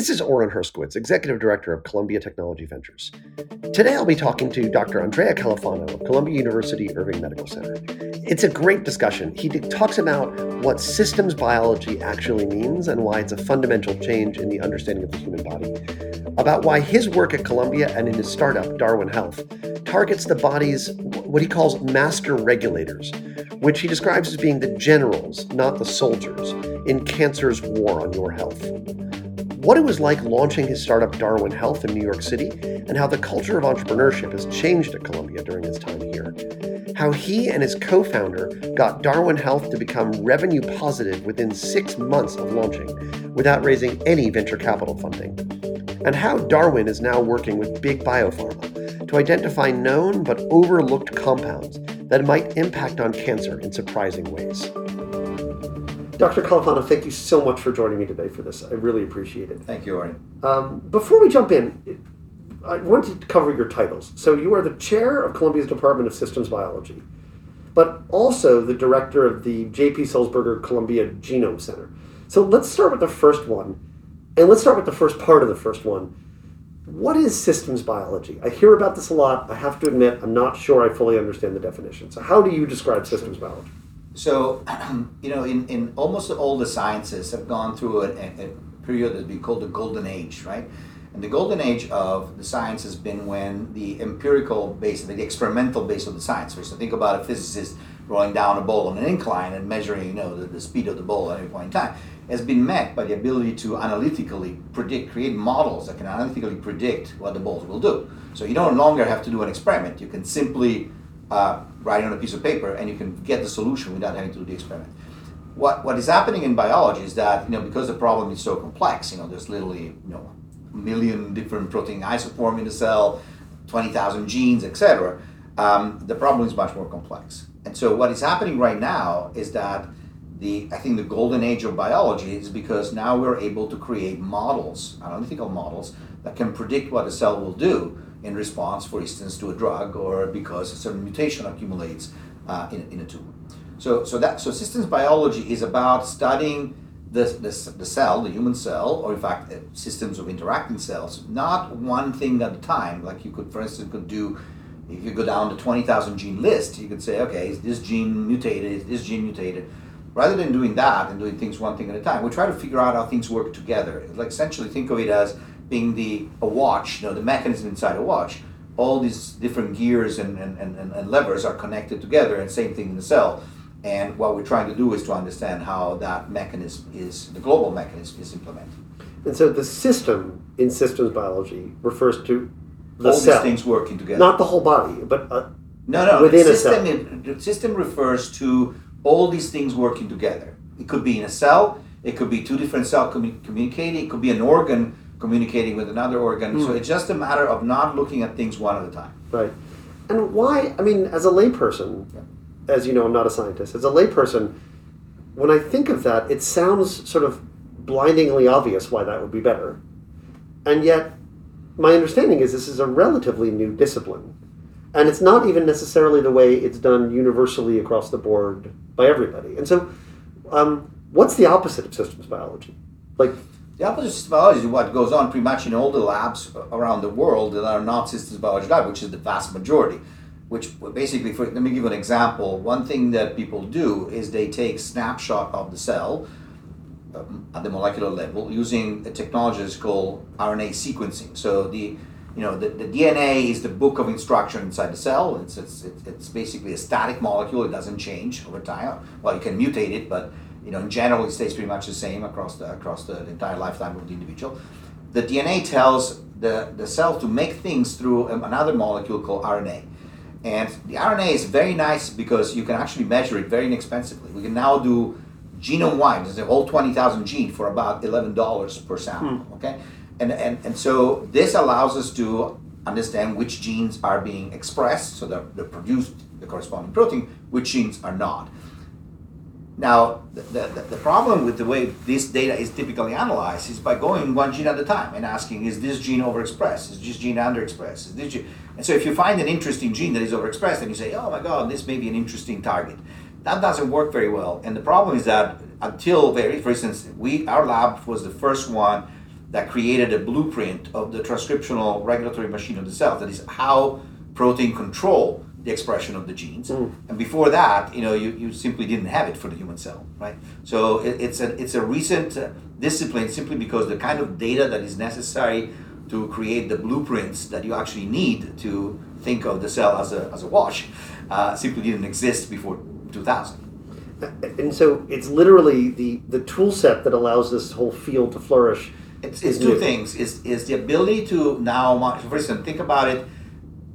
This is Orin Herskowitz, Executive Director of Columbia Technology Ventures. Today I'll be talking to Dr. Andrea Califano of Columbia University Irving Medical Center. It's a great discussion. He talks about what systems biology actually means and why it's a fundamental change in the understanding of the human body, about why his work at Columbia and in his startup, Darwin Health, targets the body's what he calls master regulators, which he describes as being the generals, not the soldiers, in cancer's war on your health what it was like launching his startup Darwin Health in New York City, and how the culture of entrepreneurship has changed at Columbia during his time here. How he and his co founder got Darwin Health to become revenue positive within six months of launching without raising any venture capital funding. And how Darwin is now working with big biopharma to identify known but overlooked compounds that might impact on cancer in surprising ways. Dr. Califano, thank you so much for joining me today for this. I really appreciate it. Thank you, Ori. Um, before we jump in, I want to cover your titles. So you are the chair of Columbia's Department of Systems Biology, but also the director of the J.P. Sulzberger Columbia Genome Center. So let's start with the first one, and let's start with the first part of the first one. What is systems biology? I hear about this a lot. I have to admit, I'm not sure I fully understand the definition. So how do you describe systems biology? So, you know, in, in almost all the sciences have gone through a, a, period that's been called the golden age, right? And the golden age of the science has been when the empirical base, the experimental base of the science, so think about a physicist rolling down a ball on an incline and measuring, you know, the, the speed of the ball at any point in time, has been met by the ability to analytically predict, create models that can analytically predict what the balls will do. So you no longer have to do an experiment. You can simply uh, writing on a piece of paper and you can get the solution without having to do the experiment. What, what is happening in biology is that, you know, because the problem is so complex, you know, there's literally, you know, a million different protein isoform in the cell, 20,000 genes, etc. Um, the problem is much more complex. And so what is happening right now is that the, I think the golden age of biology is because now we're able to create models, analytical models, that can predict what a cell will do in response, for instance, to a drug or because a certain mutation accumulates uh, in, in a tumor. So, so, that, so systems biology is about studying the, the, the cell, the human cell, or in fact, uh, systems of interacting cells, not one thing at a time. Like you could, for instance, could do, if you go down the 20,000 gene list, you could say, okay, is this gene mutated? Is this gene mutated? Rather than doing that and doing things one thing at a time, we try to figure out how things work together. Like essentially think of it as being the a watch, you know, the mechanism inside a watch, all these different gears and, and, and, and levers are connected together, and same thing in the cell. And what we're trying to do is to understand how that mechanism is, the global mechanism is implemented. And so the system in systems biology refers to the all cell. these things working together. Not the whole body, but uh, no, no. Within the system, a cell. the system refers to all these things working together. It could be in a cell. It could be two different cells communicating. It could be an organ communicating with another organ. Mm. So hmm. it's just a matter of not looking at things one at a time. Right. And why? I mean, as a layperson, yeah. as you know, I'm not a scientist. As a layperson, when I think of that, it sounds sort of blindingly obvious why that would be better. And yet, my understanding is this is a relatively new discipline. And it's not even necessarily the way it's done universally across the board by everybody. And so, um, what's the opposite of systems biology? Like, the opposite systems biology is what goes on pretty much in all the labs around the world that are not systems biology labs, which is the vast majority. Which basically, for, let me give an example. One thing that people do is they take snapshot of the cell um, at the molecular level using a technology that's called RNA sequencing. So the you know the, the DNA is the book of instruction inside the cell. It's, it's it's basically a static molecule. It doesn't change over time. Well, you can mutate it, but you know, in general, it stays pretty much the same across the across the, the entire lifetime of the individual. The DNA tells the, the cell to make things through another molecule called RNA. And the RNA is very nice because you can actually measure it very inexpensively. We can now do genome wide, there's a whole 20,000 gene for about $11 per sample, hmm. okay? And, and, and so this allows us to understand which genes are being expressed, so they're, they're produced the corresponding protein, which genes are not. Now, the, the, the, problem with the way this data is typically analyzed is by going one gene at a time and asking, is this gene overexpressed? Is this gene underexpressed? Is this gene? And so if you find an interesting gene that is overexpressed, then you say, oh my God, this may be an interesting target. That doesn't work very well. And the problem is that until very, for instance, we our lab was the first one that created a blueprint of the transcriptional regulatory machine of the cell. That is how protein control the expression of the genes. Mm. And before that, you know, you, you simply didn't have it for the human cell, right? So it, it's a it's a recent uh, discipline simply because the kind of data that is necessary to create the blueprints that you actually need to think of the cell as a, as a wash uh, simply didn't exist before 2000 and so it's literally the the tool set that allows this whole field to flourish it's, it's too new. things is is the ability to now for instance think about it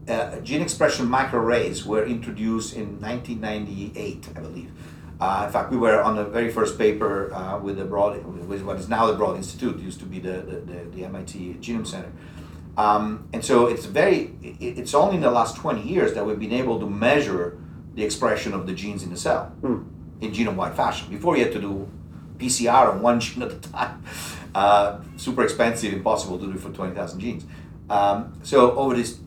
uh, gene expression microarrays were introduced in 1998 i believe uh, in fact we were on the very first paper uh, with the broad with what is now the broad institute used to be the, the, the, the mit genome center um, and so it's very it's only in the last 20 years that we've been able to measure the expression of the genes in the cell hmm. in genome-wide fashion before you had to do pcr on one gene at a time uh, super expensive, impossible to do for 20,000 genes. Um, so over this,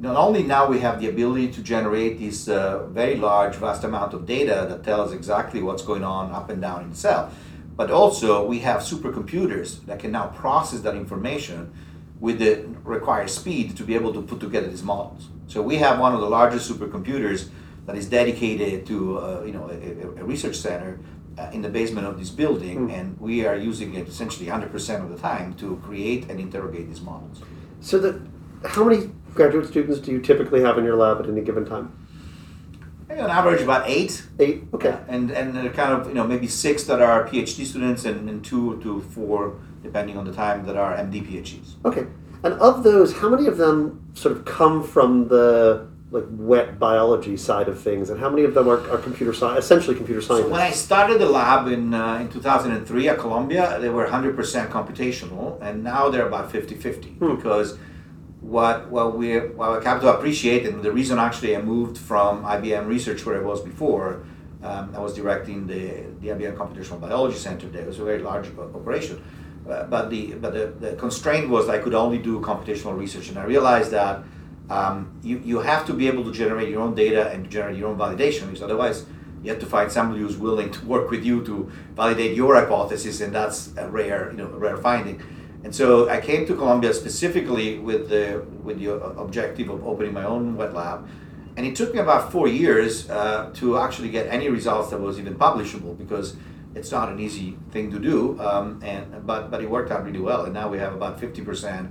not only now we have the ability to generate this uh, very large, vast amount of data that tells exactly what's going on up and down in the cell, but also we have supercomputers that can now process that information with the required speed to be able to put together these models. So we have one of the largest supercomputers that is dedicated to uh, you know a, a, research center uh, in the basement of this building, mm. and we are using it essentially 100% of the time to create and interrogate these models. So, the, how many graduate students do you typically have in your lab at any given time? Maybe on average, about eight. Eight, okay. And and kind of you know maybe six that are PhD students, and, and two to four, depending on the time, that are MD PhDs. Okay. And of those, how many of them sort of come from the like wet biology side of things, and how many of them are, are computer science, essentially computer science? So when I started the lab in uh, in 2003 at Columbia, they were 100% computational, and now they're about 50-50 hmm. because what what we what I come to appreciate, and the reason actually I moved from IBM research where I was before. Um, I was directing the, the IBM Computational Biology Center there. It was a very large operation. Uh, but the but the, the constraint was I could only do computational research, and I realized that um, you, you have to be able to generate your own data and generate your own validation because otherwise you have to find somebody who's willing to work with you to validate your hypothesis and that's a rare you know a rare finding and so I came to Columbia specifically with the with the objective of opening my own wet lab and it took me about four years uh, to actually get any results that was even publishable because it's not an easy thing to do um, and but but it worked out really well and now we have about 50%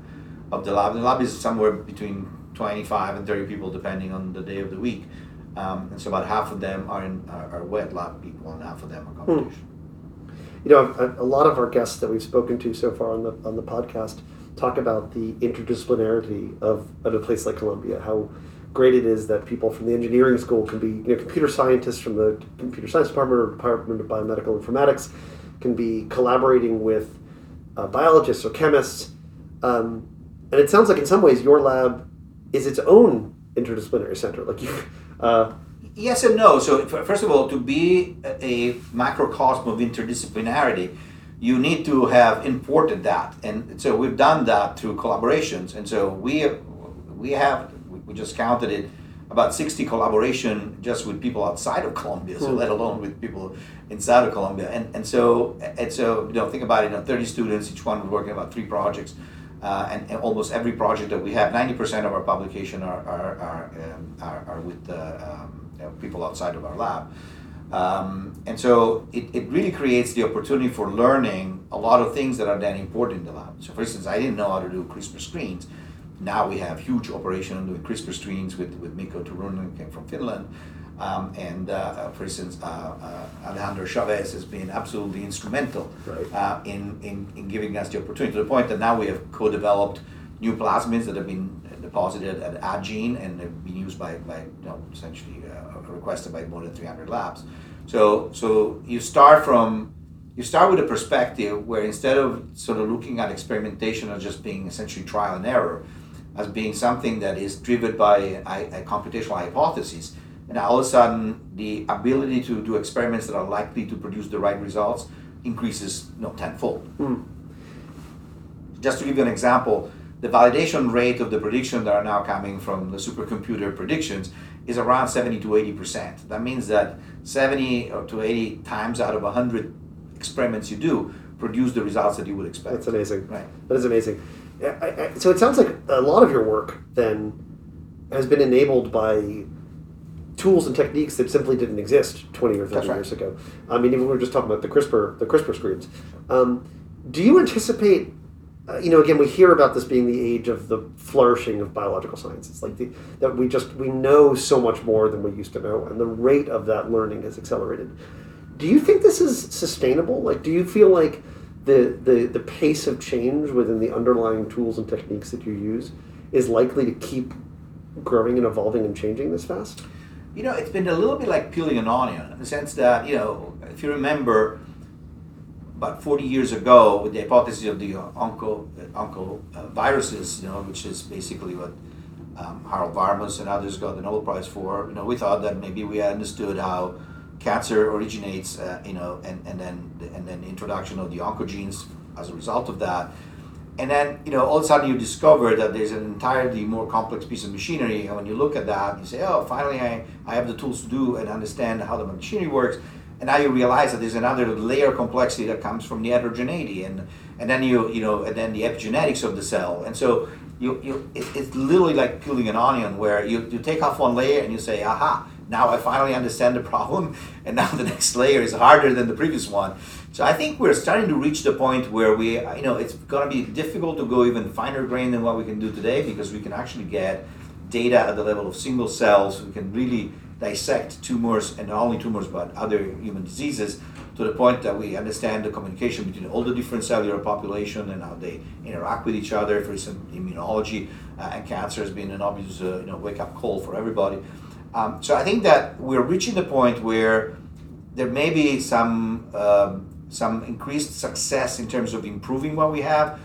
of the lab the lab is somewhere between 25 and 30 people depending on the day of the week. Um, and so about half of them are in are, are wet lab people and half of them are hmm. competition. Hmm. You know, a, a, lot of our guests that we've spoken to so far on the on the podcast talk about the interdisciplinarity of, of a place like Columbia, how great it is that people from the engineering school can be, you know, computer scientists from the computer science department or department of biomedical informatics can be collaborating with uh, biologists or chemists. Um, and it sounds like in some ways your lab is its own interdisciplinary center. Like you, uh, yes and no. So first of all, to be a microcosm of interdisciplinarity, you need to have imported that, and so we've done that through collaborations. And so we have, we have we just counted it about 60 collaboration just with people outside of Columbia, so hmm. let alone with people inside of Columbia. And and so and so you know think about it, you know, 30 students, each one working about three projects. Uh, and, and, almost every project that we have, 90% of our publication are, are, are, um, are, are with um, you know, people outside of our lab. Um, and so it, it really creates the opportunity for learning a lot of things that are then important in the lab. So for instance, I didn't know how to do CRISPR screens. Now we have huge operation doing CRISPR screens with, with Mikko Turunen came from Finland. Um, and uh, for instance, uh, uh, Alejandro Chavez has been absolutely instrumental right. Uh, in, in, in, giving us the opportunity to the point that now we have co-developed new plasmids that have been deposited at Addgene and have been used by, by you know, essentially uh, requested by more than 300 labs. So, so you start from you start with a perspective where instead of sort of looking at experimentation as just being essentially trial and error, as being something that is driven by a, a computational hypothesis, and all of a sudden the ability to do experiments that are likely to produce the right results increases you know, tenfold. Mm. Just to give you an example, the validation rate of the prediction that are now coming from the supercomputer predictions is around 70 to 80 percent. That means that 70 to 80 times out of 100 experiments you do produce the results that you would expect. That's amazing. Right. That is amazing. I, I, so it sounds like a lot of your work then has been enabled by tools and techniques that simply didn't exist 20 or 30 That's right. years ago. I mean, even we were just talking about the CRISPR, the CRISPR screens. Um, do you anticipate? Uh, you know, again, we hear about this being the age of the flourishing of biological sciences. Like the, that, we just we know so much more than we used to know, and the rate of that learning has accelerated. Do you think this is sustainable? Like, do you feel like the, the, the pace of change within the underlying tools and techniques that you use is likely to keep growing and evolving and changing this fast? You know, it's been a little bit like peeling an onion in the sense that, you know, if you remember about 40 years ago with the hypothesis of the onco, onco uh, viruses, you know, which is basically what um, Harold Varmus and others got the Nobel Prize for, you know, we thought that maybe we understood how cancer originates, uh, you know, and, and then and then the introduction of the oncogenes as a result of that. And then, you know, all of a sudden you discover that there's an entirely more complex piece of machinery. And when you look at that, you say, oh, finally I, I have the tools to do and understand how the machinery works. And now you realize that there's another layer of complexity that comes from the heterogeneity. And, and then you, you know, and then the epigenetics of the cell. And so you, you it, it's literally like peeling an onion where you, you take off one layer and you say, aha, now I finally understand the problem, and now the next layer is harder than the previous one. So I think we're starting to reach the point where we, you know, it's going to be difficult to go even finer grain than what we can do today because we can actually get data at the level of single cells. We can really dissect tumors and not only tumors but other human diseases to the point that we understand the communication between all the different cellular population and how they interact with each other. For instance, immunology uh, and cancer has been an obvious, uh, you know, wake up call for everybody. Um, so I think that we're reaching the point where there may be some um, some increased success in terms of improving what we have.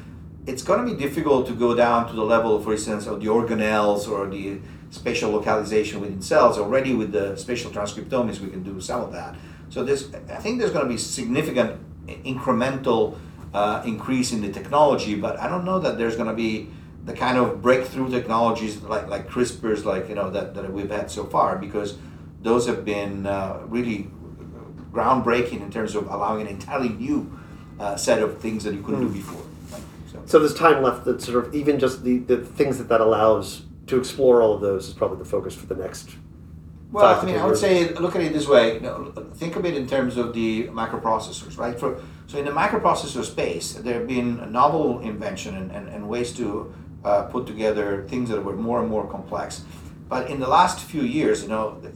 It's going to be difficult to go down to the level, for instance, of the organelles or the spatial localization within cells. Already with the spatial transcriptomics, we can do some of that. So this, I think there's going to be significant incremental uh, increase in the technology, but I don't know that there's going to be the kind of breakthrough technologies like like CRISPRs, like you know that, that we've had so far, because those have been uh, really groundbreaking in terms of allowing an entirely new uh, set of things that you couldn't Mm. do before. Right? So, So there's time left that sort of even just the, the things that that allows to explore all of those is probably the focus for the next. well, I mean, I would years. say look at it this way. You know, think of it in terms of the microprocessors, right? For so in the microprocessor space, there have been a novel invention and, and, and ways to uh, put together things that were more and more complex. But in the last few years, you know, the,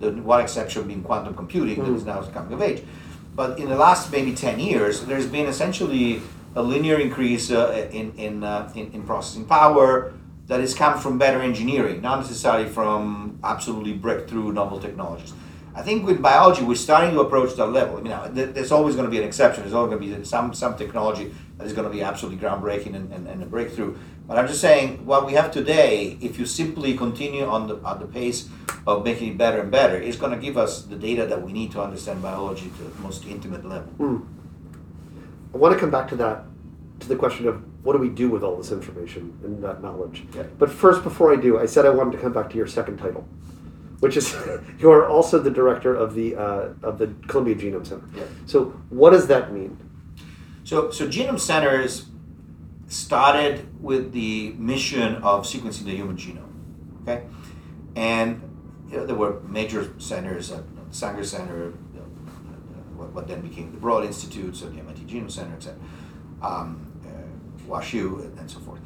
the, the one exception being quantum computing that is now coming of age. But in the last maybe 10 years, there's been essentially a linear increase uh, in, in, uh, in, in processing power that has come from better engineering, not necessarily from absolutely breakthrough novel technologies. I think with biology, we're starting to approach that level. I mean, th- there's always going to be an exception. There's always going to be some, some technology that is going to be absolutely groundbreaking and, and, and a breakthrough. But I'm just saying, what we have today, if you simply continue on the, on the pace of making it better and better, is going to give us the data that we need to understand biology to the most intimate level. Hmm. I want to come back to that, to the question of what do we do with all this information and that knowledge. Yeah. But first, before I do, I said I wanted to come back to your second title, which is you are also the director of the uh, of the Columbia Genome Center. Yeah. So what does that mean? So, so Genome Centers started with the mission of sequencing the human genome. Okay, and you know, there were major centers, at Sanger Center, uh, what, then became the Broad Institute, so the MIT Genome Center, etc., um, uh, WashU, and, and so forth.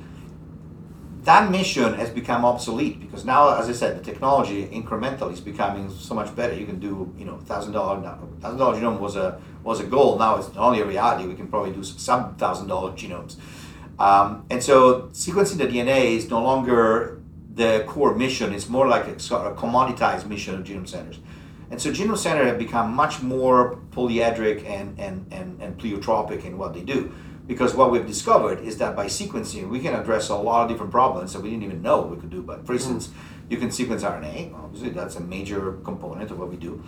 That mission has become obsolete because now, as I said, the technology incrementally is becoming so much better. You can do, you know, thousand dollar thousand dollar genome was a was a goal. Now it's only a reality. We can probably do some thousand dollar genomes, um, and so sequencing the DNA is no longer the core mission. It's more like a sort of commoditized mission of genome centers. And so genome centers have become much more polyedric and, and, and, and pleiotropic in what they do. Because what we've discovered is that by sequencing, we can address a lot of different problems that we didn't even know we could do. But for instance, you can sequence RNA, obviously, that's a major component of what we do.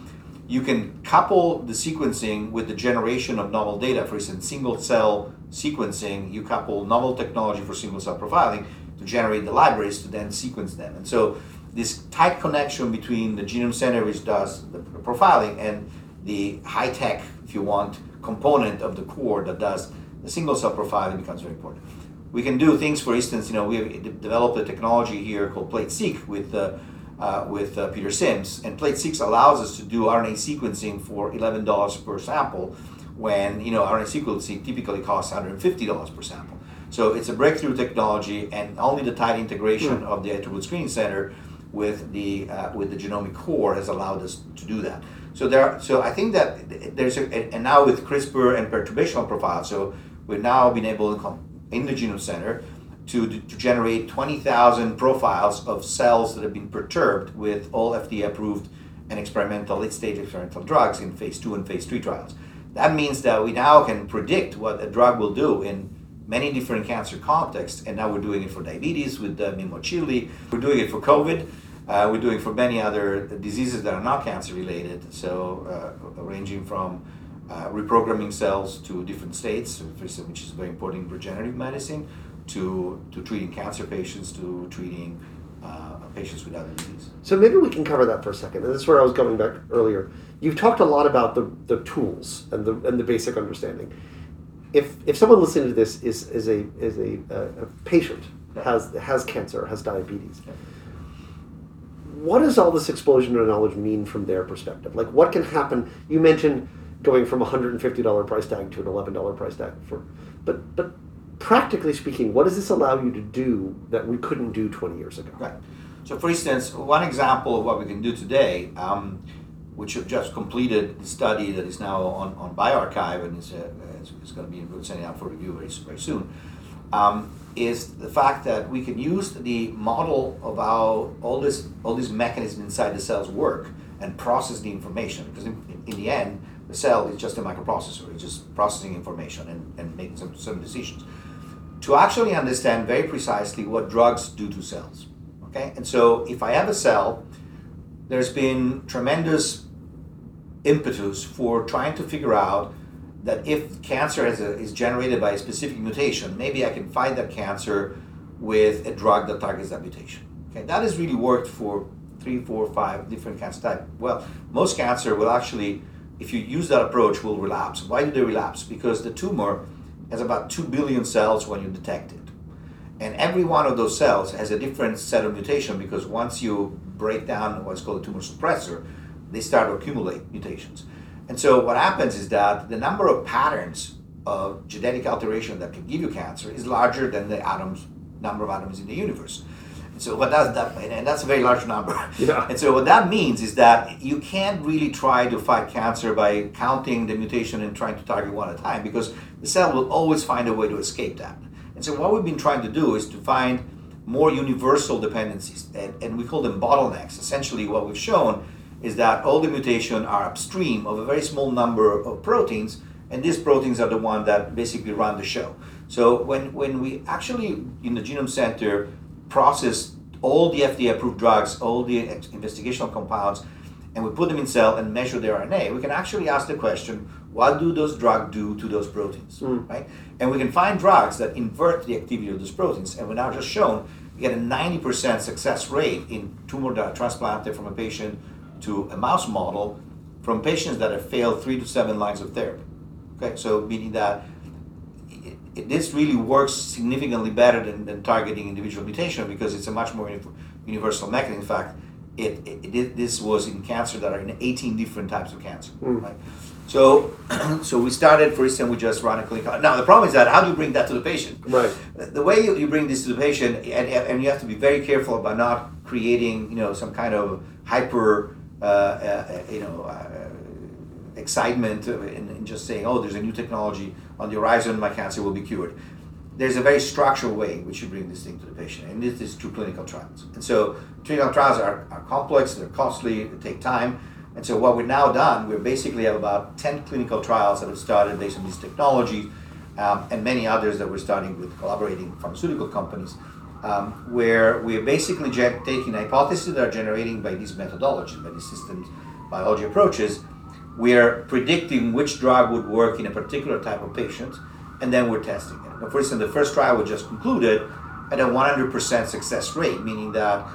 You can couple the sequencing with the generation of novel data. For instance, single cell sequencing, you couple novel technology for single cell profiling to generate the libraries to then sequence them. And so this tight connection between the genome center, which does the profiling, and the high tech, if you want, component of the core that does the single cell profiling becomes very important. We can do things, for instance, you know, we have developed a technology here called PlateSeq with uh, uh, with uh, Peter Sims, and PlateSeq allows us to do RNA sequencing for eleven dollars per sample, when you know RNA sequencing typically costs one hundred fifty dollars per sample. So it's a breakthrough technology, and only the tight integration mm. of the High-Throughput Screening Center with the uh, with the genomic core has allowed us to do that. So there, so I think that there's a, and now with CRISPR and perturbational profiles, so we've now been able to come in the Genome Center to, to generate 20,000 profiles of cells that have been perturbed with all FDA approved and experimental, late stage experimental drugs in phase two and phase three trials. That means that we now can predict what a drug will do in many different cancer contexts, and now we're doing it for diabetes with the Mimo Chili. We're doing it for COVID. Uh, we're doing it for many other diseases that are not cancer related, so uh, ranging from uh, reprogramming cells to different states, which is very important in regenerative medicine, to, to treating cancer patients, to treating uh, patients with other diseases. So maybe we can cover that for a second. And this is where I was going back earlier. You've talked a lot about the, the tools and the, and the basic understanding. If, if someone listening to this is, is a, is a, a patient, has, has cancer, has diabetes, yeah. what does all this explosion of knowledge mean from their perspective? Like what can happen? You mentioned going from a $150 price tag to an $11 price tag for, but, but practically speaking, what does this allow you to do that we couldn't do 20 years ago? Right. So, for instance, one example of what we can do today, um, which have just completed the study that is now on, on bioRxiv and is, uh, is going to be sending out for review very, very soon, um, is the fact that we can use the model of how all this all these mechanisms inside the cells work and process the information. Because in, in the end, the cell is just a microprocessor. It's just processing information and, and making some, some decisions to actually understand very precisely what drugs do to cells. Okay, and so if I have a cell, there's been tremendous impetus for trying to figure out that if cancer a, is generated by a specific mutation, maybe I can fight that cancer with a drug that targets that mutation. Okay, that has really worked for three, four, five different cancer types. Well, most cancer will actually, if you use that approach, will relapse. Why do they relapse? Because the tumor has about 2 billion cells when you detect it. And every one of those cells has a different set of mutation because once you break down what's called a tumor suppressor, they start to accumulate mutations. And so what happens is that the number of patterns of genetic alteration that can give you cancer is larger than the atoms number of atoms in the universe. And so what does that mean? And that's a very large number. Yeah. And so what that means is that you can't really try to fight cancer by counting the mutation and trying to target one at a time because the cell will always find a way to escape that. And so what we've been trying to do is to find more universal dependencies, and, and we call them bottlenecks. Essentially, what we've shown is that all the mutations are upstream of a very small number of proteins, and these proteins are the ones that basically run the show. So when, when we actually in the Genome Center process all the FDA approved drugs, all the investigational compounds, and we put them in cell and measure their RNA, we can actually ask the question, what do those drugs do to those proteins, mm. right? And we can find drugs that invert the activity of those proteins. And we're now just shown we get a 90% success rate in tumor that are transplanted from a patient to a mouse model from patients that have failed three to seven lines of therapy. Okay, so meaning that it, this really works significantly better than, than targeting individual mutation because it's a much more universal mechanism. In fact, it, it, it, this was in cancer that are in 18 different types of cancer. Mm. Right? So, so we started, for instance, we just a clinical. Now, the problem is that how do you bring that to the patient? Right. The way you, you bring this to the patient, and, and you have to be very careful about not creating, you know, some kind of hyper, uh, uh, you know, uh, excitement in, in just saying, oh, there's a new technology on the horizon, my cancer will be cured. There's a very structural way which you bring this thing to the patient, and this is through clinical trials. And so clinical trials are, are complex, they're costly, they take time. And so what we've now done, we basically have about 10 clinical trials that have started based on this technology um, and many others that we're starting with collaborating pharmaceutical companies, um, where we're basically taking hypotheses that are generating by these methodologies, by these systems biology approaches, we're predicting which drug would work in a particular type of patient, and then we're testing Now, for instance, the first trial we just concluded had a 100% success rate, meaning that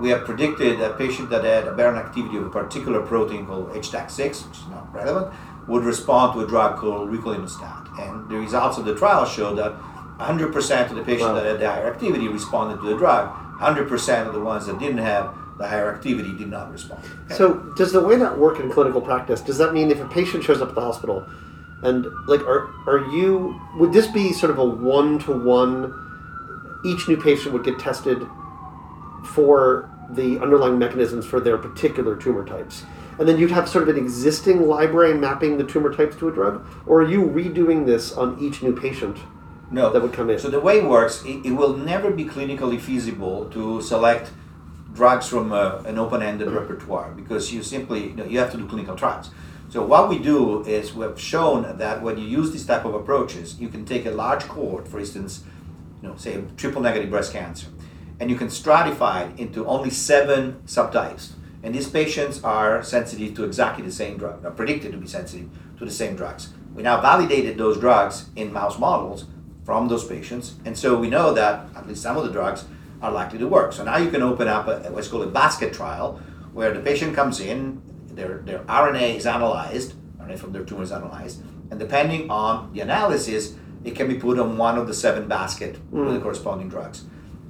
we have predicted that a patient that had aberrant activity of a particular protein called HDAC6, which is not relevant, would respond to a drug called ricolinostat. And the results of the trial showed that 100% of the patients Wow. that had the higher activity responded to the drug. 100% of the ones that didn't have the higher activity did not respond. Okay? So, does the way that work in clinical practice? Does that mean if a patient shows up at the hospital, and like, are are you? Would this be sort of a one to one? Each new patient would get tested for the underlying mechanisms for their particular tumor types, and then you'd have sort of an existing library mapping the tumor types to a drug, or are you redoing this on each new patient no. that would come in? So the way it works, it, it will never be clinically feasible to select drugs from a, an open-ended repertoire because you simply you, know, you have to do clinical trials. So what we do is we've shown that when you use these type of approaches, you can take a large cohort, for instance, you know, say triple negative breast cancer, and you can stratify it into only seven subtypes. And these patients are sensitive to exactly the same drug, are predicted to be sensitive to the same drugs. We now validated those drugs in mouse models from those patients, and so we know that at least some of the drugs are likely to work. So now you can open up a, what's called a basket trial, where the patient comes in, their, their RNA is analyzed, RNA from their tumor is analyzed, and depending on the analysis, it can be put on one of the seven basket with the corresponding drugs.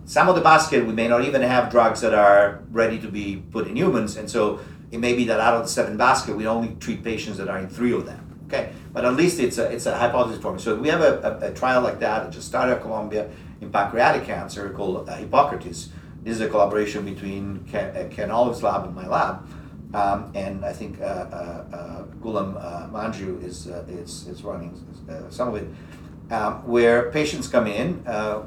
Some of the basket we may not even have drugs that are ready to be put in humans, and so it may be that out of the seven basket, we only treat patients that are in three of them. Okay, but at least it's a it's a hypothesis for me. So we have a, a, a trial like that that just started at Columbia in pancreatic cancer called uh, Hippocrates. This is a collaboration between Ken, uh, Ken Olive's lab and my lab, um, and I think uh, uh, uh, Gulam uh, Manji is, uh, is is running uh, some of it, um, where patients come in uh,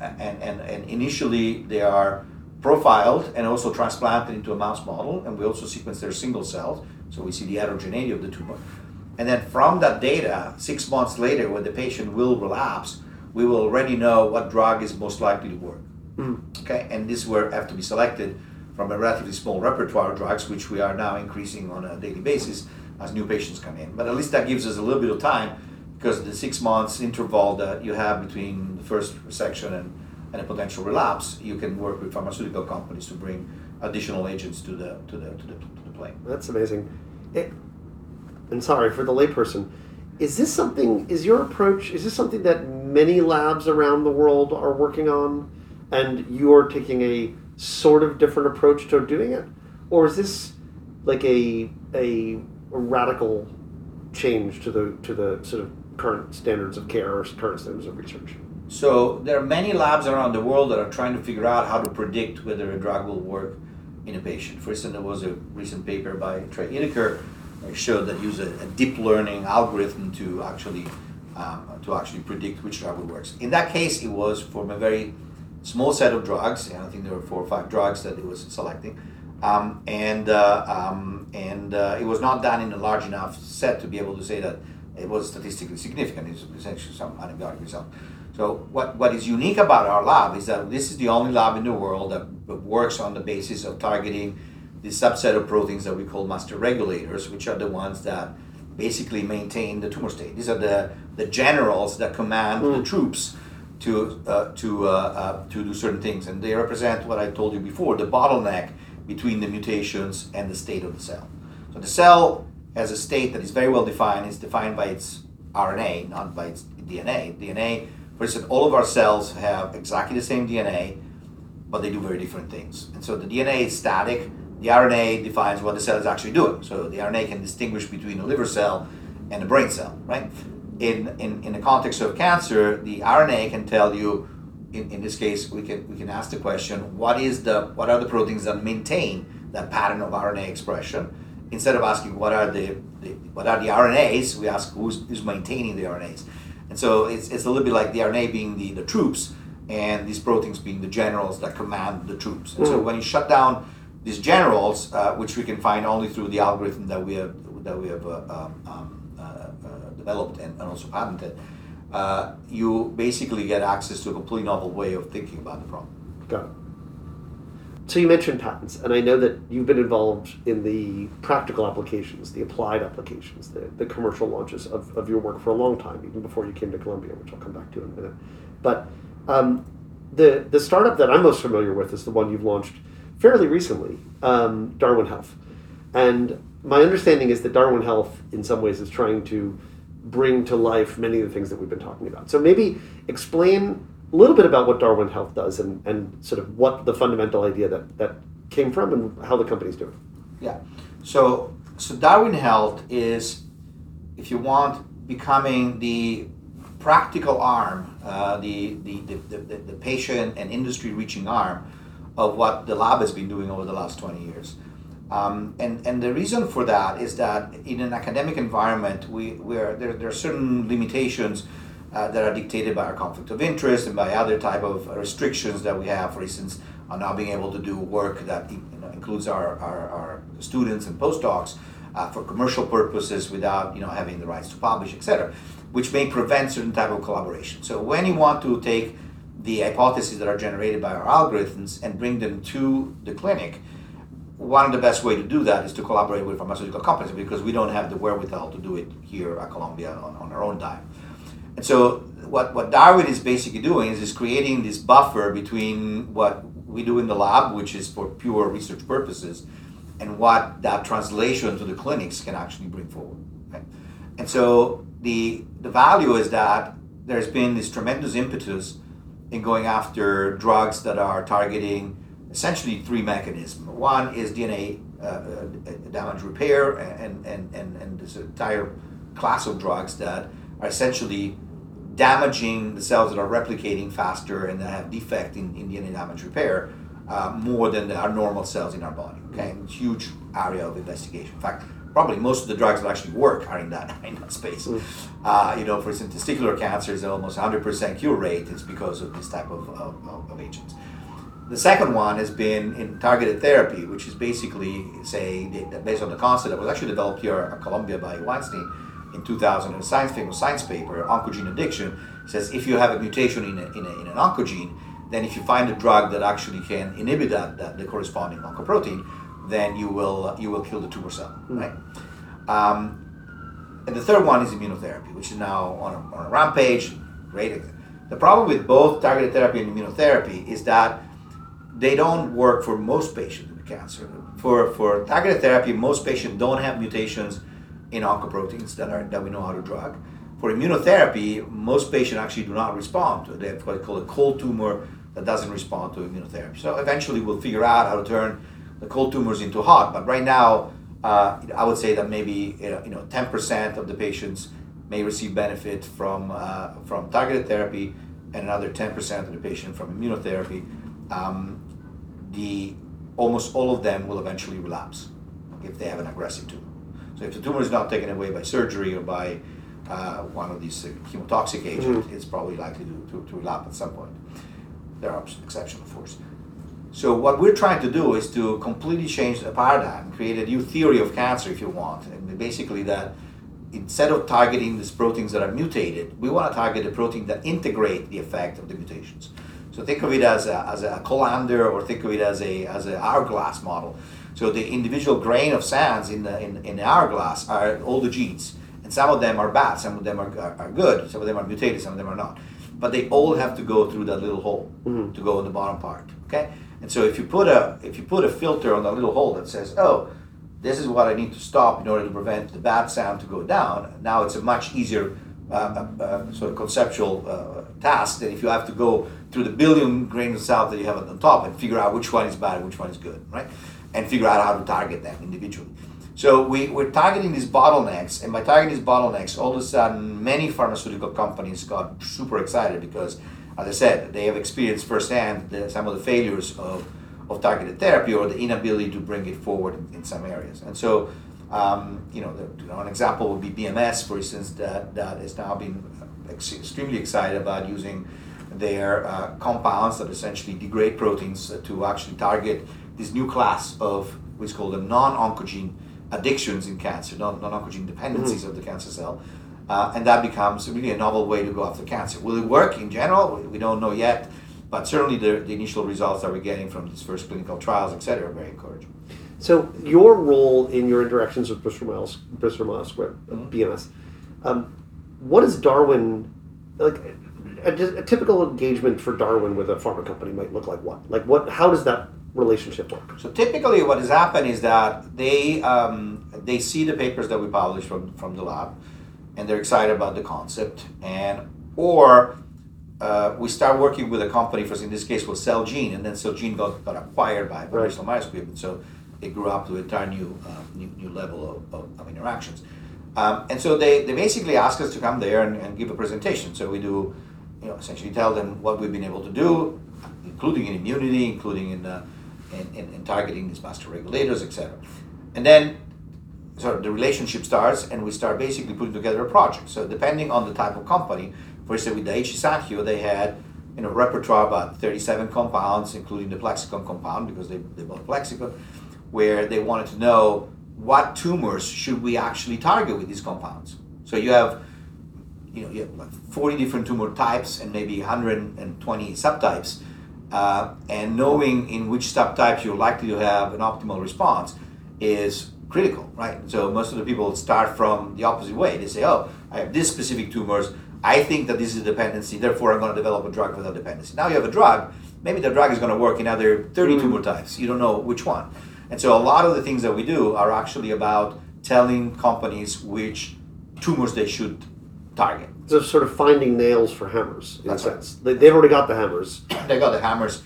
and, and and initially they are profiled and also transplanted into a mouse model, and we also sequence their single cells, so we see the heterogeneity of the tumor. And then from that data, six months later, when the patient will relapse, we will already know what drug is most likely to work. Okay, and this will have to be selected from a relatively small repertoire of drugs, which we are now increasing on a daily basis as new patients come in. But at least that gives us a little bit of time because the six months interval that you have between the first resection and, and a potential relapse, you can work with pharmaceutical companies to bring additional agents to the to the to the, to the play. That's amazing. It, and sorry for the layperson. Is this something? Is your approach? Is this something that many labs around the world are working on, and you're taking a sort of different approach to doing it, or is this like a a radical change to the to the sort of current standards of care or current standards of research? So there are many labs around the world that are trying to figure out how to predict whether a drug will work in a patient. For instance, there was a recent paper by Trey Ideker that showed that use a, a deep learning algorithm to actually um, to actually predict which drug will work. In that case, it was from a very small set of drugs, and I think there were four or five drugs that it was selecting, um, and uh, um, and uh, it was not done in a large enough set to be able to say that it was statistically significant. It's essentially some antibiotic result. So what, what is unique about our lab is that this is the only lab in the world that works on the basis of targeting the subset of proteins that we call master regulators, which are the ones that basically maintain the tumor state. These are the, the generals that command the troops to uh, to uh, uh, to do certain things, and they represent what I told you before: the bottleneck between the mutations and the state of the cell. So the cell has a state that is very well defined. It's defined by its RNA, not by its DNA. DNA, for instance, all of our cells have exactly the same DNA, but they do very different things. And so the DNA is static. The RNA defines what the cell is actually doing. So the RNA can distinguish between a liver cell and a brain cell, right? In, in, in the context of cancer, the RNA can tell you, in, in this case, we can, we can ask the question, what is the what are the proteins that maintain that pattern of RNA expression? Instead of asking what are the, the what are the RNAs, we ask who's, who's maintaining the RNAs. And so it's, it's a little bit like the RNA being the, the troops and these proteins being the generals that command the troops. And so when you shut down these generals, uh, which we can find only through the algorithm that we have that we have uh, um, um, developed and, and also patented, uh, you basically get access to a completely novel way of thinking about the problem. Got it. So you mentioned patents, and I know that you've been involved in the practical applications, the applied applications, the, the commercial launches of, of your work for a long time, even before you came to Columbia, which I'll come back to in a minute. But um, the the startup that I'm most familiar with is the one you've launched fairly recently, um, Darwin Health, and my understanding is that Darwin Health, in some ways, is trying to bring to life many of the things that we've been talking about. So maybe explain a little bit about what Darwin Health does and, and sort of what the fundamental idea that, that came from and how the company's doing. Yeah. So so Darwin Health is, if you want, becoming the practical arm, uh, the, the, the, the, the patient and industry reaching arm of what the lab has been doing over the last 20 years. Um, and, and the reason for that is that in an academic environment, we, where there, there are certain limitations uh, that are dictated by our conflict of interest and by other type of restrictions that we have, for instance, on not being able to do work that you know, includes our, our, our, students and postdocs uh, for commercial purposes without you know having the rights to publish, etc., which may prevent certain type of collaboration. So when you want to take the hypotheses that are generated by our algorithms and bring them to the clinic, one of the best way to do that is to collaborate with pharmaceutical companies because we don't have the wherewithal to do it here at Columbia on, on our own dime. And so what, what Darwin is basically doing is, is creating this buffer between what we do in the lab, which is for pure research purposes, and what that translation to the clinics can actually bring forward. And so the, the value is that there's been this tremendous impetus in going after drugs that are targeting essentially three mechanisms. One is DNA uh, uh, damage repair and, and, and, and this entire class of drugs that are essentially damaging the cells that are replicating faster and that have defect in, in DNA damage repair uh, more than our normal cells in our body. Okay, huge area of investigation. In fact, probably most of the drugs that actually work are in that in that space. Mm. Uh, you know, for instance, testicular cancer is almost 100% cure rate. It's because of this type of, of, of agents. The second one has been in targeted therapy, which is basically, say, based on the concept that was actually developed here at Columbia by Weinstein in 2000 in a science famous science paper, oncogene addiction, says if you have a mutation in, a, in, a, in an oncogene, then if you find a drug that actually can inhibit that, that the corresponding oncoprotein, then you will you will kill the tumor cell, mm. right? Um, and the third one is immunotherapy, which is now on a, on a rampage. Great. The problem with both targeted therapy and immunotherapy is that they don't work for most patients with cancer. For for targeted therapy, most patients don't have mutations in oncoproteins that are that we know how to drug. For immunotherapy, most patients actually do not respond to it. They have what they call a cold tumor that doesn't respond to immunotherapy. So eventually, we'll figure out how to turn the cold tumors into hot. But right now, uh, I would say that maybe you know 10% of the patients may receive benefit from uh, from targeted therapy, and another 10% of the patient from immunotherapy. Um, the almost all of them will eventually relapse if they have an aggressive tumor. So if the tumor is not taken away by surgery or by uh, one of these uh, chemotoxic agents, mm-hmm. it's probably likely to, to, to relapse at some point. There are exceptions, of course. So what we're trying to do is to completely change the paradigm, create a new theory of cancer, if you want, and basically that instead of targeting these proteins that are mutated, we want to target the protein that integrate the effect of the mutations. So think of it as a, as a colander or think of it as a as an hourglass model. So the individual grain of sands in the in, in the hourglass are all the genes, and some of them are bad, some of them are, are, are good, some of them are mutated, some of them are not. But they all have to go through that little hole mm-hmm. to go in the bottom part. Okay, and so if you put a if you put a filter on that little hole that says, oh, this is what I need to stop in order to prevent the bad sound to go down. Now it's a much easier uh, sort of conceptual uh, task than if you have to go through the billion grains of salt that you have on the top and figure out which one is bad and which one is good, right? And figure out how to target them individually. So we, we're targeting these bottlenecks, and by targeting these bottlenecks, all of a sudden, many pharmaceutical companies got super excited because, as I said, they have experienced firsthand the, some of the failures of, of targeted therapy or the inability to bring it forward in, in some areas. And so, um, you know, the, you know, an example would be BMS, for instance, that, that has now been extremely excited about using their uh, compounds that essentially degrade proteins to actually target this new class of what's called a non-oncogene addictions in cancer, non- oncogene dependencies mm-hmm. of the cancer cell. Uh, and that becomes really a novel way to go after cancer. Will it work in general? We don't know yet, but certainly the, the initial results that we're getting from these first clinical trials, et cetera, are very encouraging. So your role in your interactions with Bristol Myers, Bristol Myers Squibb, mm-hmm. BMS, um, what is Darwin like? A, a, typical engagement for Darwin with a pharma company might look like what? Like what? How does that relationship work? So typically, what has happened is that they um, they see the papers that we publish from from the lab, and they're excited about the concept, and or uh, we start working with a company. For in this case, was Celgene, and then Celgene got, got acquired by, Right. Bristol Myers Squibb, and so it grew up to an entire new uh, new, new level of, of, of interactions. Um, and so they, they basically ask us to come there and, and give a presentation. So we do, you know, essentially tell them what we've been able to do, including in immunity, including in, uh, in, in, in targeting these master regulators, etc. And then sort of the relationship starts, and we start basically putting together a project. So depending on the type of company, for instance, with Daiichi Sankyo, they had you know repertoire about 37 compounds, including the Plexxikon compound because they, they bought Plexxikon, where they wanted to know what tumors should we actually target with these compounds. So you have you know, you have like 40 different tumor types and maybe 120 subtypes. Uh, and knowing in which subtypes you're likely to have an optimal response is critical, right? So most of the people start from the opposite way. They say, oh, I have this specific tumors. I think that this is a dependency, therefore I'm going to develop a drug for that dependency. Now you have a drug, maybe the drug is going to work in other 30 Mm. tumor types. You don't know which one. And so a lot of the things that we do are actually about telling companies which tumors they should target. So sort of finding nails for hammers in That's a sense. They, they've already got the hammers. they got the hammers,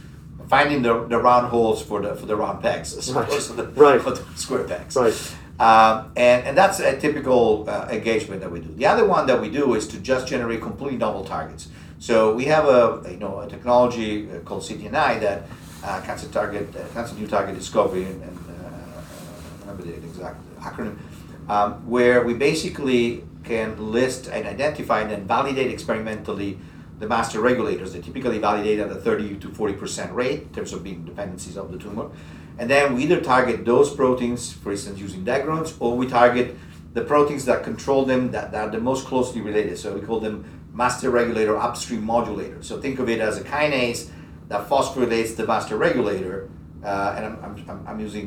finding the, the round holes for the for the round pegs as Right. opposed to the, Right. for the square pegs. Right. Um, and, and that's a typical uh, engagement that we do. The other one that we do is to just generate completely novel targets. So we have a you know a technology uh, called CTNI that uh, cancer target uh, cancer new target discovery and, and uh, uh, remember the exact acronym um, where we basically can list and identify and then validate experimentally the master regulators. They typically validate at a 30 to 40% rate in terms of being dependencies of the tumor. And then we either target those proteins, for instance, using degrons, or we target the proteins that control them that, that are the most closely related. So we call them master regulator upstream modulators. So think of it as a kinase that phosphorylates the master regulator. Uh, and I'm, I'm, I'm, using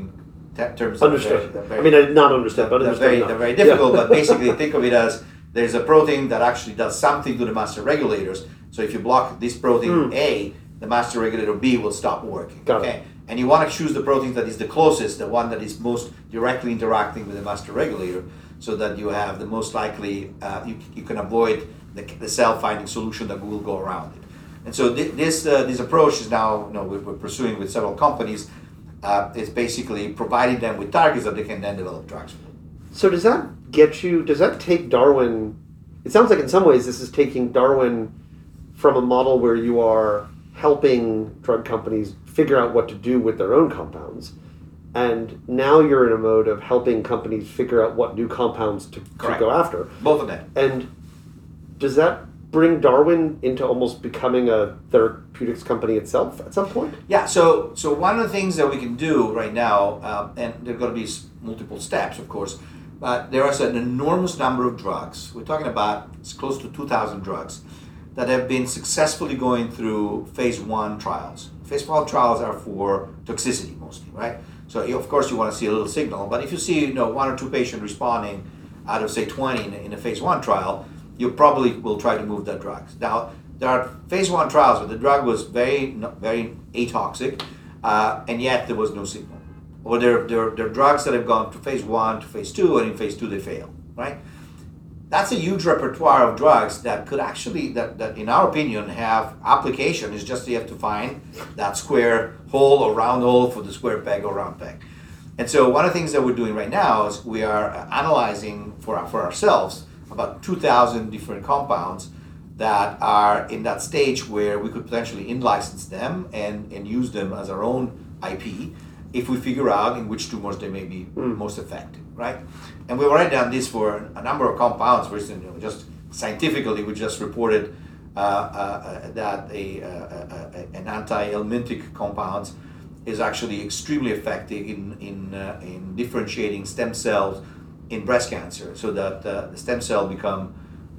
te- terms that are very- that are I mean, I did not understand, but understand very, they're very Yeah. difficult, but basically think of it as there's a protein that actually does something to the master regulators. So if you block this protein Hmm. A, the master regulator B will stop working. Got it. okay? And you want to choose the protein that is the closest, the one that is most directly interacting with the master regulator, so that you have the most likely, uh, you, you can avoid the, the cell finding solution that will go around it. And so thi- this, uh, this approach is now, you know, we're, we're pursuing with several companies. Uh, it's basically providing them with targets that they can then develop drugs for. So does that get you? Does that take Darwin? It sounds like in some ways this is taking Darwin from a model where you are helping drug companies figure out what to do with their own compounds, and now you're in a mode of helping companies figure out what new compounds to, to go after. Both of them. And does that bring Darwin into almost becoming a therapeutics company itself at some point? Yeah, so so one of the things that we can do right now, um, and there are going to be multiple steps, of course, but there is an enormous number of drugs. We're talking about it's close to 2,000 drugs that have been successfully going through phase one trials. Phase one trials are for toxicity mostly, right? So of course you want to see a little signal, but if you see you know one or two patients responding out of say 20 in in a phase one trial, you probably will try to move that drug. Now there are phase one trials where the drug was very very atoxic, uh, and yet there was no signal. Or there, there, there are drugs that have gone to phase one to phase two, and in phase two they fail, right? That's a huge repertoire of drugs that could actually, that, that in our opinion, have application. It's just you have to find that square hole or round hole for the square peg or round peg. And so one of the things that we're doing right now is we are analyzing for, for ourselves about 2,000 different compounds that are in that stage where we could potentially in-license them and, and use them as our own IP if we figure out in which tumors they may be most effective, right? And we've already done this for a number of compounds. For instance, you know, just scientifically, we just reported uh, uh, uh, that a, uh, uh, an anti-helminthic compound is actually extremely effective in in, uh, in differentiating stem cells in breast cancer, so that uh, the stem cell become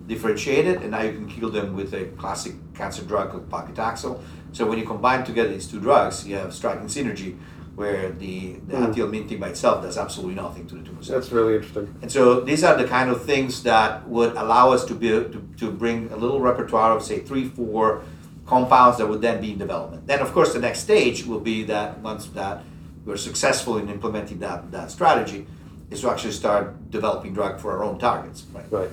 differentiated, and now you can kill them with a classic cancer drug called paclitaxel. So when you combine together these two drugs, you have striking synergy, where the, the Mm. anti-helminthic by itself does absolutely nothing to the tumor cells. That's really interesting. And so these are the kind of things that would allow us to be to, to bring a little repertoire of say three, four compounds that would then be in development. Then, of course, the next stage will be that once that we're successful in implementing that, that strategy, is to actually start developing drug for our own targets. Right. Right.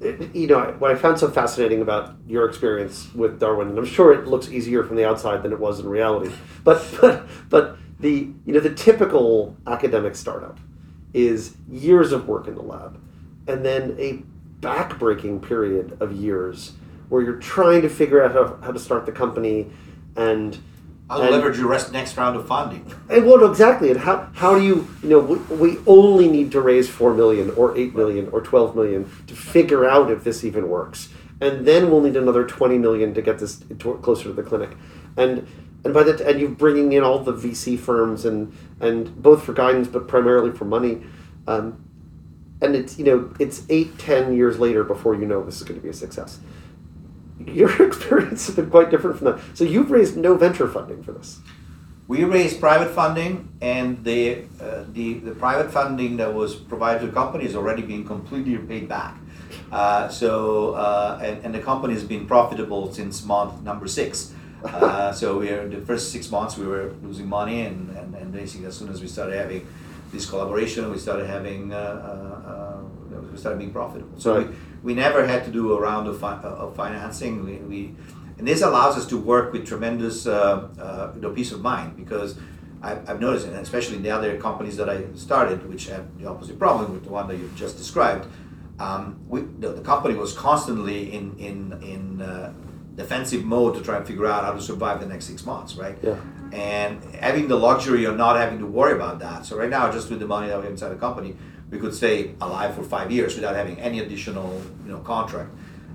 It- you know, what I found so fascinating about your experience with Darwin, and I'm sure it looks easier from the outside than it was in reality, but but but the you know the typical academic startup is years of work in the lab, and then a backbreaking period of years where you're trying to figure out how, how to start the company and I'll And- leverage your rest next round of funding. and well, no, exactly. And how, how do you, you know, we, we only need to raise 4 million or 8 million or 12 million to figure out if this even works. And then we'll need another 20 million to get this to, closer to the clinic. And and by the and you're bringing in all the VC firms and and both for guidance but primarily for money. Um, and it's you know it's eight ten years later before you know this is going to be a success. Your experience has been quite different from that. So you've raised no venture funding for this. We raised private funding, and the, uh, the, the private funding that was provided to the company is already being completely paid back. Uh, so, uh, and, and the company has been profitable since month number six. Uh, so we are the first six months we were losing money, and, and, and basically as soon as we started having this collaboration, we started having uh, uh, uh, we started being profitable. So we, we never had to do a round of, fi- of financing. We, we and this allows us to work with tremendous uh, uh, peace of mind because I've, I've noticed, and especially in the other companies that I started, which had the opposite problem with the one that you just described, um, we, the, the company was constantly in in in uh, defensive mode to try and figure out how to survive the next six months, right? Yeah. And having the luxury of not having to worry about that. So right now, just with the money that we have inside the company, we could stay alive for five years without having any additional, you know, contract.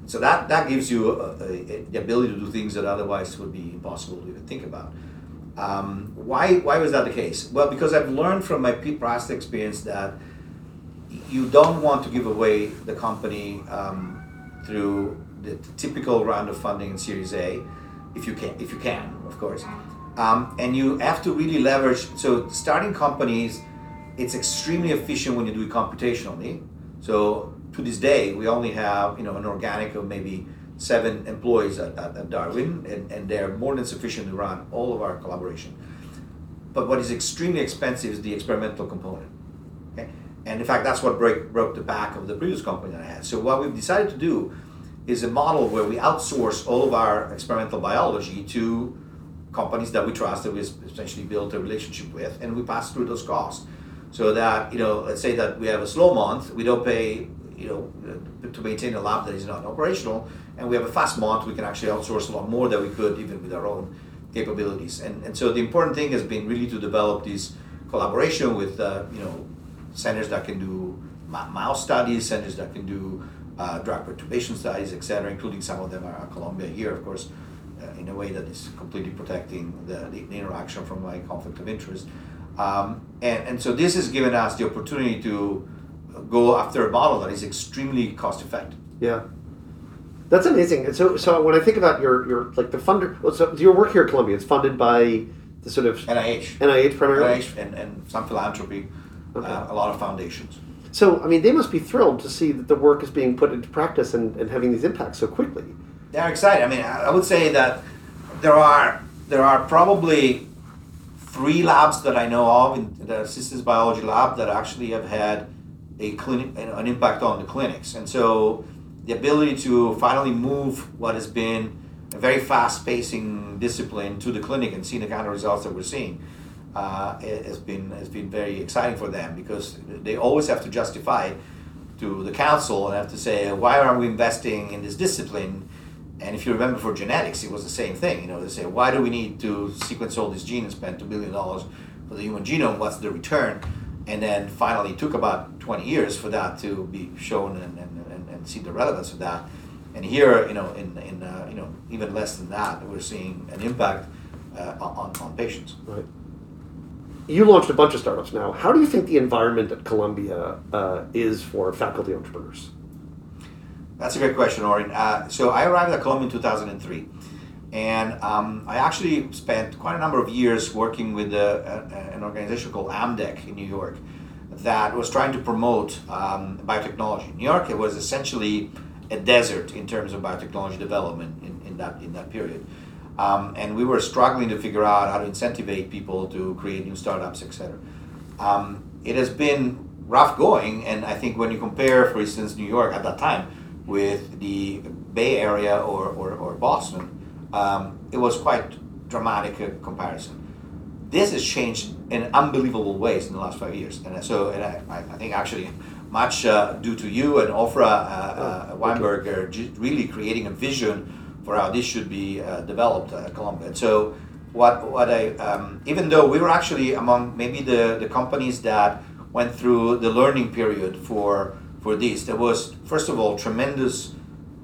So that that gives you a, a, a, the ability to do things that otherwise would be impossible to even think about. Um, why why was that the case? Well, because I've learned from my past experience that you don't want to give away the company um, through the typical round of funding in Series A, if you can, if you can, of course. Um, and you have to really leverage. So starting companies, it's extremely efficient when you do it computationally. So to this day, we only have you know an organic of maybe seven employees at, at, at Darwin, and, and they're more than sufficient to run all of our collaboration. But what is extremely expensive is the experimental component. Okay? And in fact, that's what break, broke the back of the previous company that I had. So what we've decided to do is a model where we outsource all of our experimental biology to companies that we trust, that we essentially built a relationship with, and we pass through those costs. So that, you know, let's say that we have a slow month, we don't pay, you know, to maintain a lab that is not operational, and we have a fast month, we can actually outsource a lot more than we could even with our own capabilities. And, and so the important thing has been really to develop this collaboration with, uh, you know, centers that can do mouse studies, centers that can do uh, drug perturbation studies, et cetera, including some of them are at Columbia here, of course, uh, in a way that is completely protecting the, the, the interaction from my conflict of interest. Um, and, and so this has given us the opportunity to go after a model that is extremely cost effective. Yeah. That's amazing. And so, so when I think about your, your like the funder, well, so your work here at Columbia, it's funded by the sort of NIH, NIH primarily. NIH and, and some philanthropy, Okay. uh, a lot of foundations. So, I mean, they must be thrilled to see that the work is being put into practice and, and having these impacts so quickly. They're excited. I mean, I would say that there are there are probably three labs that I know of in the systems biology lab that actually have had a clinic an an impact on the clinics, and so the ability to finally move what has been a very fast pacing discipline to the clinic and seeing the kind of results that we're seeing uh, has been has been very exciting for them because they always have to justify to the council and have to say why are we investing in this discipline and if you remember for genetics it was the same thing you know they say why do we need to sequence all these genes and spend $2 billion for the human genome what's the return and then finally it took about 20 years for that to be shown and, and, and, and see the relevance of that and here you know in, in uh, you know even less than that we're seeing an impact uh, on, on patients Right. You launched a bunch of startups now. How do you think the environment at Columbia uh, is for faculty entrepreneurs? That's a great question, Orin. Uh, so I arrived at Columbia in 2003, and um, I actually spent quite a number of years working with a, a, an organization called AMDEC in New York that was trying to promote um, biotechnology. In New York, it was essentially a desert in terms of biotechnology development in, in that in that period. Um, and we were struggling to figure out how to incentivize people to create new startups, etc. Um, it has been rough going, and I think when you compare, for instance, New York at that time with the Bay Area or, or, or Boston, um, it was quite dramatic comparison. This has changed in unbelievable ways in the last five years, and so and I, I think actually much uh, due to you and Ofra uh, uh, oh, Weinberger really creating a vision for how this should be uh, developed at Columbia. And so what what I um, even though we were actually among maybe the, the companies that went through the learning period for for this, there was first of all tremendous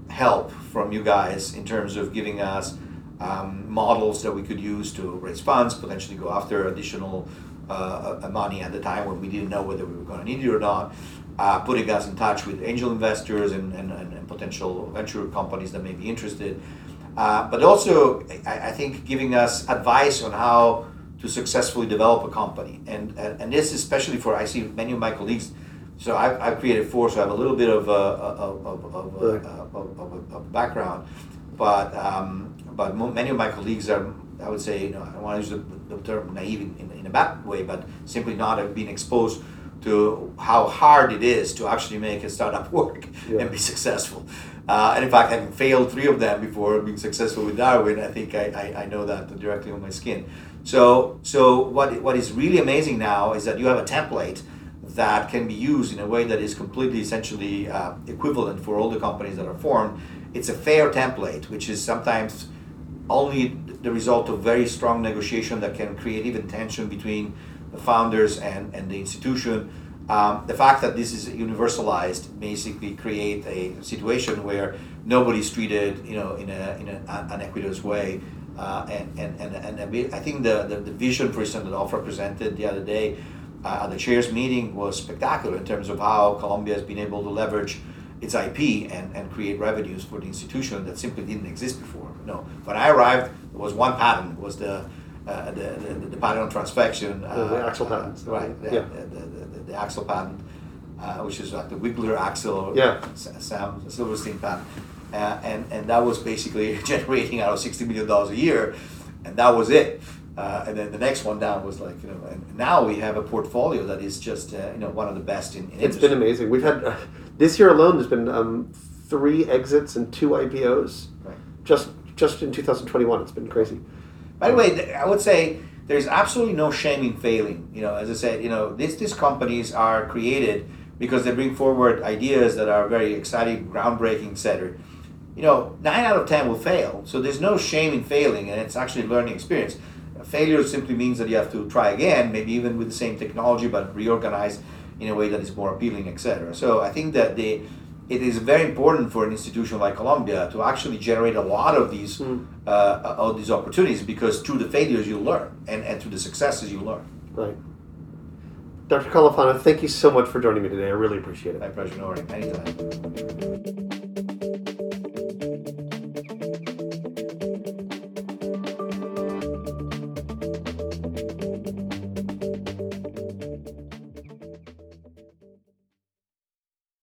help from you guys in terms of giving us um, models that we could use to raise funds, potentially go after additional uh, uh money at the time when we didn't know whether we were going to need it or not uh, putting us in touch with angel investors and, and, and, potential venture companies that may be interested. Uh, but also, I, I, think giving us advice on how to successfully develop a company. And, and, and this, especially for, I see many of my colleagues, so I've, I've created four, so I have a little bit of a, of, of, of, of, of, of background. But, um, but many of my colleagues are, I would say, you know, I don't want to use the, the term naive in, in, in a bad way, but simply not have been exposed to how hard it is to actually make a startup work yeah. and be successful. Uh, and in fact, having failed three of them before being successful with Darwin, I think I, I, I, know that directly on my skin. So, so what, what is really amazing now is that you have a template that can be used in a way that is completely essentially uh, equivalent for all the companies that are formed. It's a fair template, which is sometimes only the result of very strong negotiation that can create even tension between the founders and, and the institution. Um, the fact that this is universalized basically create a situation where nobody's treated, you know, in a in an unequitous way. Uh, and, and, and, and I think the, the, the vision, for instance, that Ofra presented the other day uh, the chairs meeting was spectacular in terms of how Columbia has been able to leverage its IP and, and create revenues for the institution that simply didn't exist before. No, when I arrived, there was one patent, was the uh, the, the, the patent on transfection. Uh, the Axel patent. Right, the, yeah. the, the, the, Axel patent, uh, which is like the Wigler Axel, yeah. Sam Silverstein patent. Uh, and, and that was basically generating out of $60 million a year, and that was it. Uh, and then the next one down was like, you know, and now we have a portfolio that is just, uh, you know, one of the best in, in It's industry. been amazing. We've had, this year alone, there's been um, three exits and two IPOs. Right. Just just in 2021, it's been crazy. By the way, I would say there's absolutely no shame in failing. You know, as I said, you know, these these companies are created because they bring forward ideas that are very exciting, groundbreaking, etc. You know, nine out of ten will fail, so there's no shame in failing, and it's actually a learning experience. Failure simply means that you have to try again, maybe even with the same technology, but reorganized in a way that is more appealing, etc. So I think that the it is very important for an institution like Columbia to actually generate a lot of these mm. uh, of these opportunities because through the failures you learn and, and through the successes you learn. Right. Dr. Califano, thank you so much for joining me today. I really appreciate it. My pleasure, Nori. Anytime.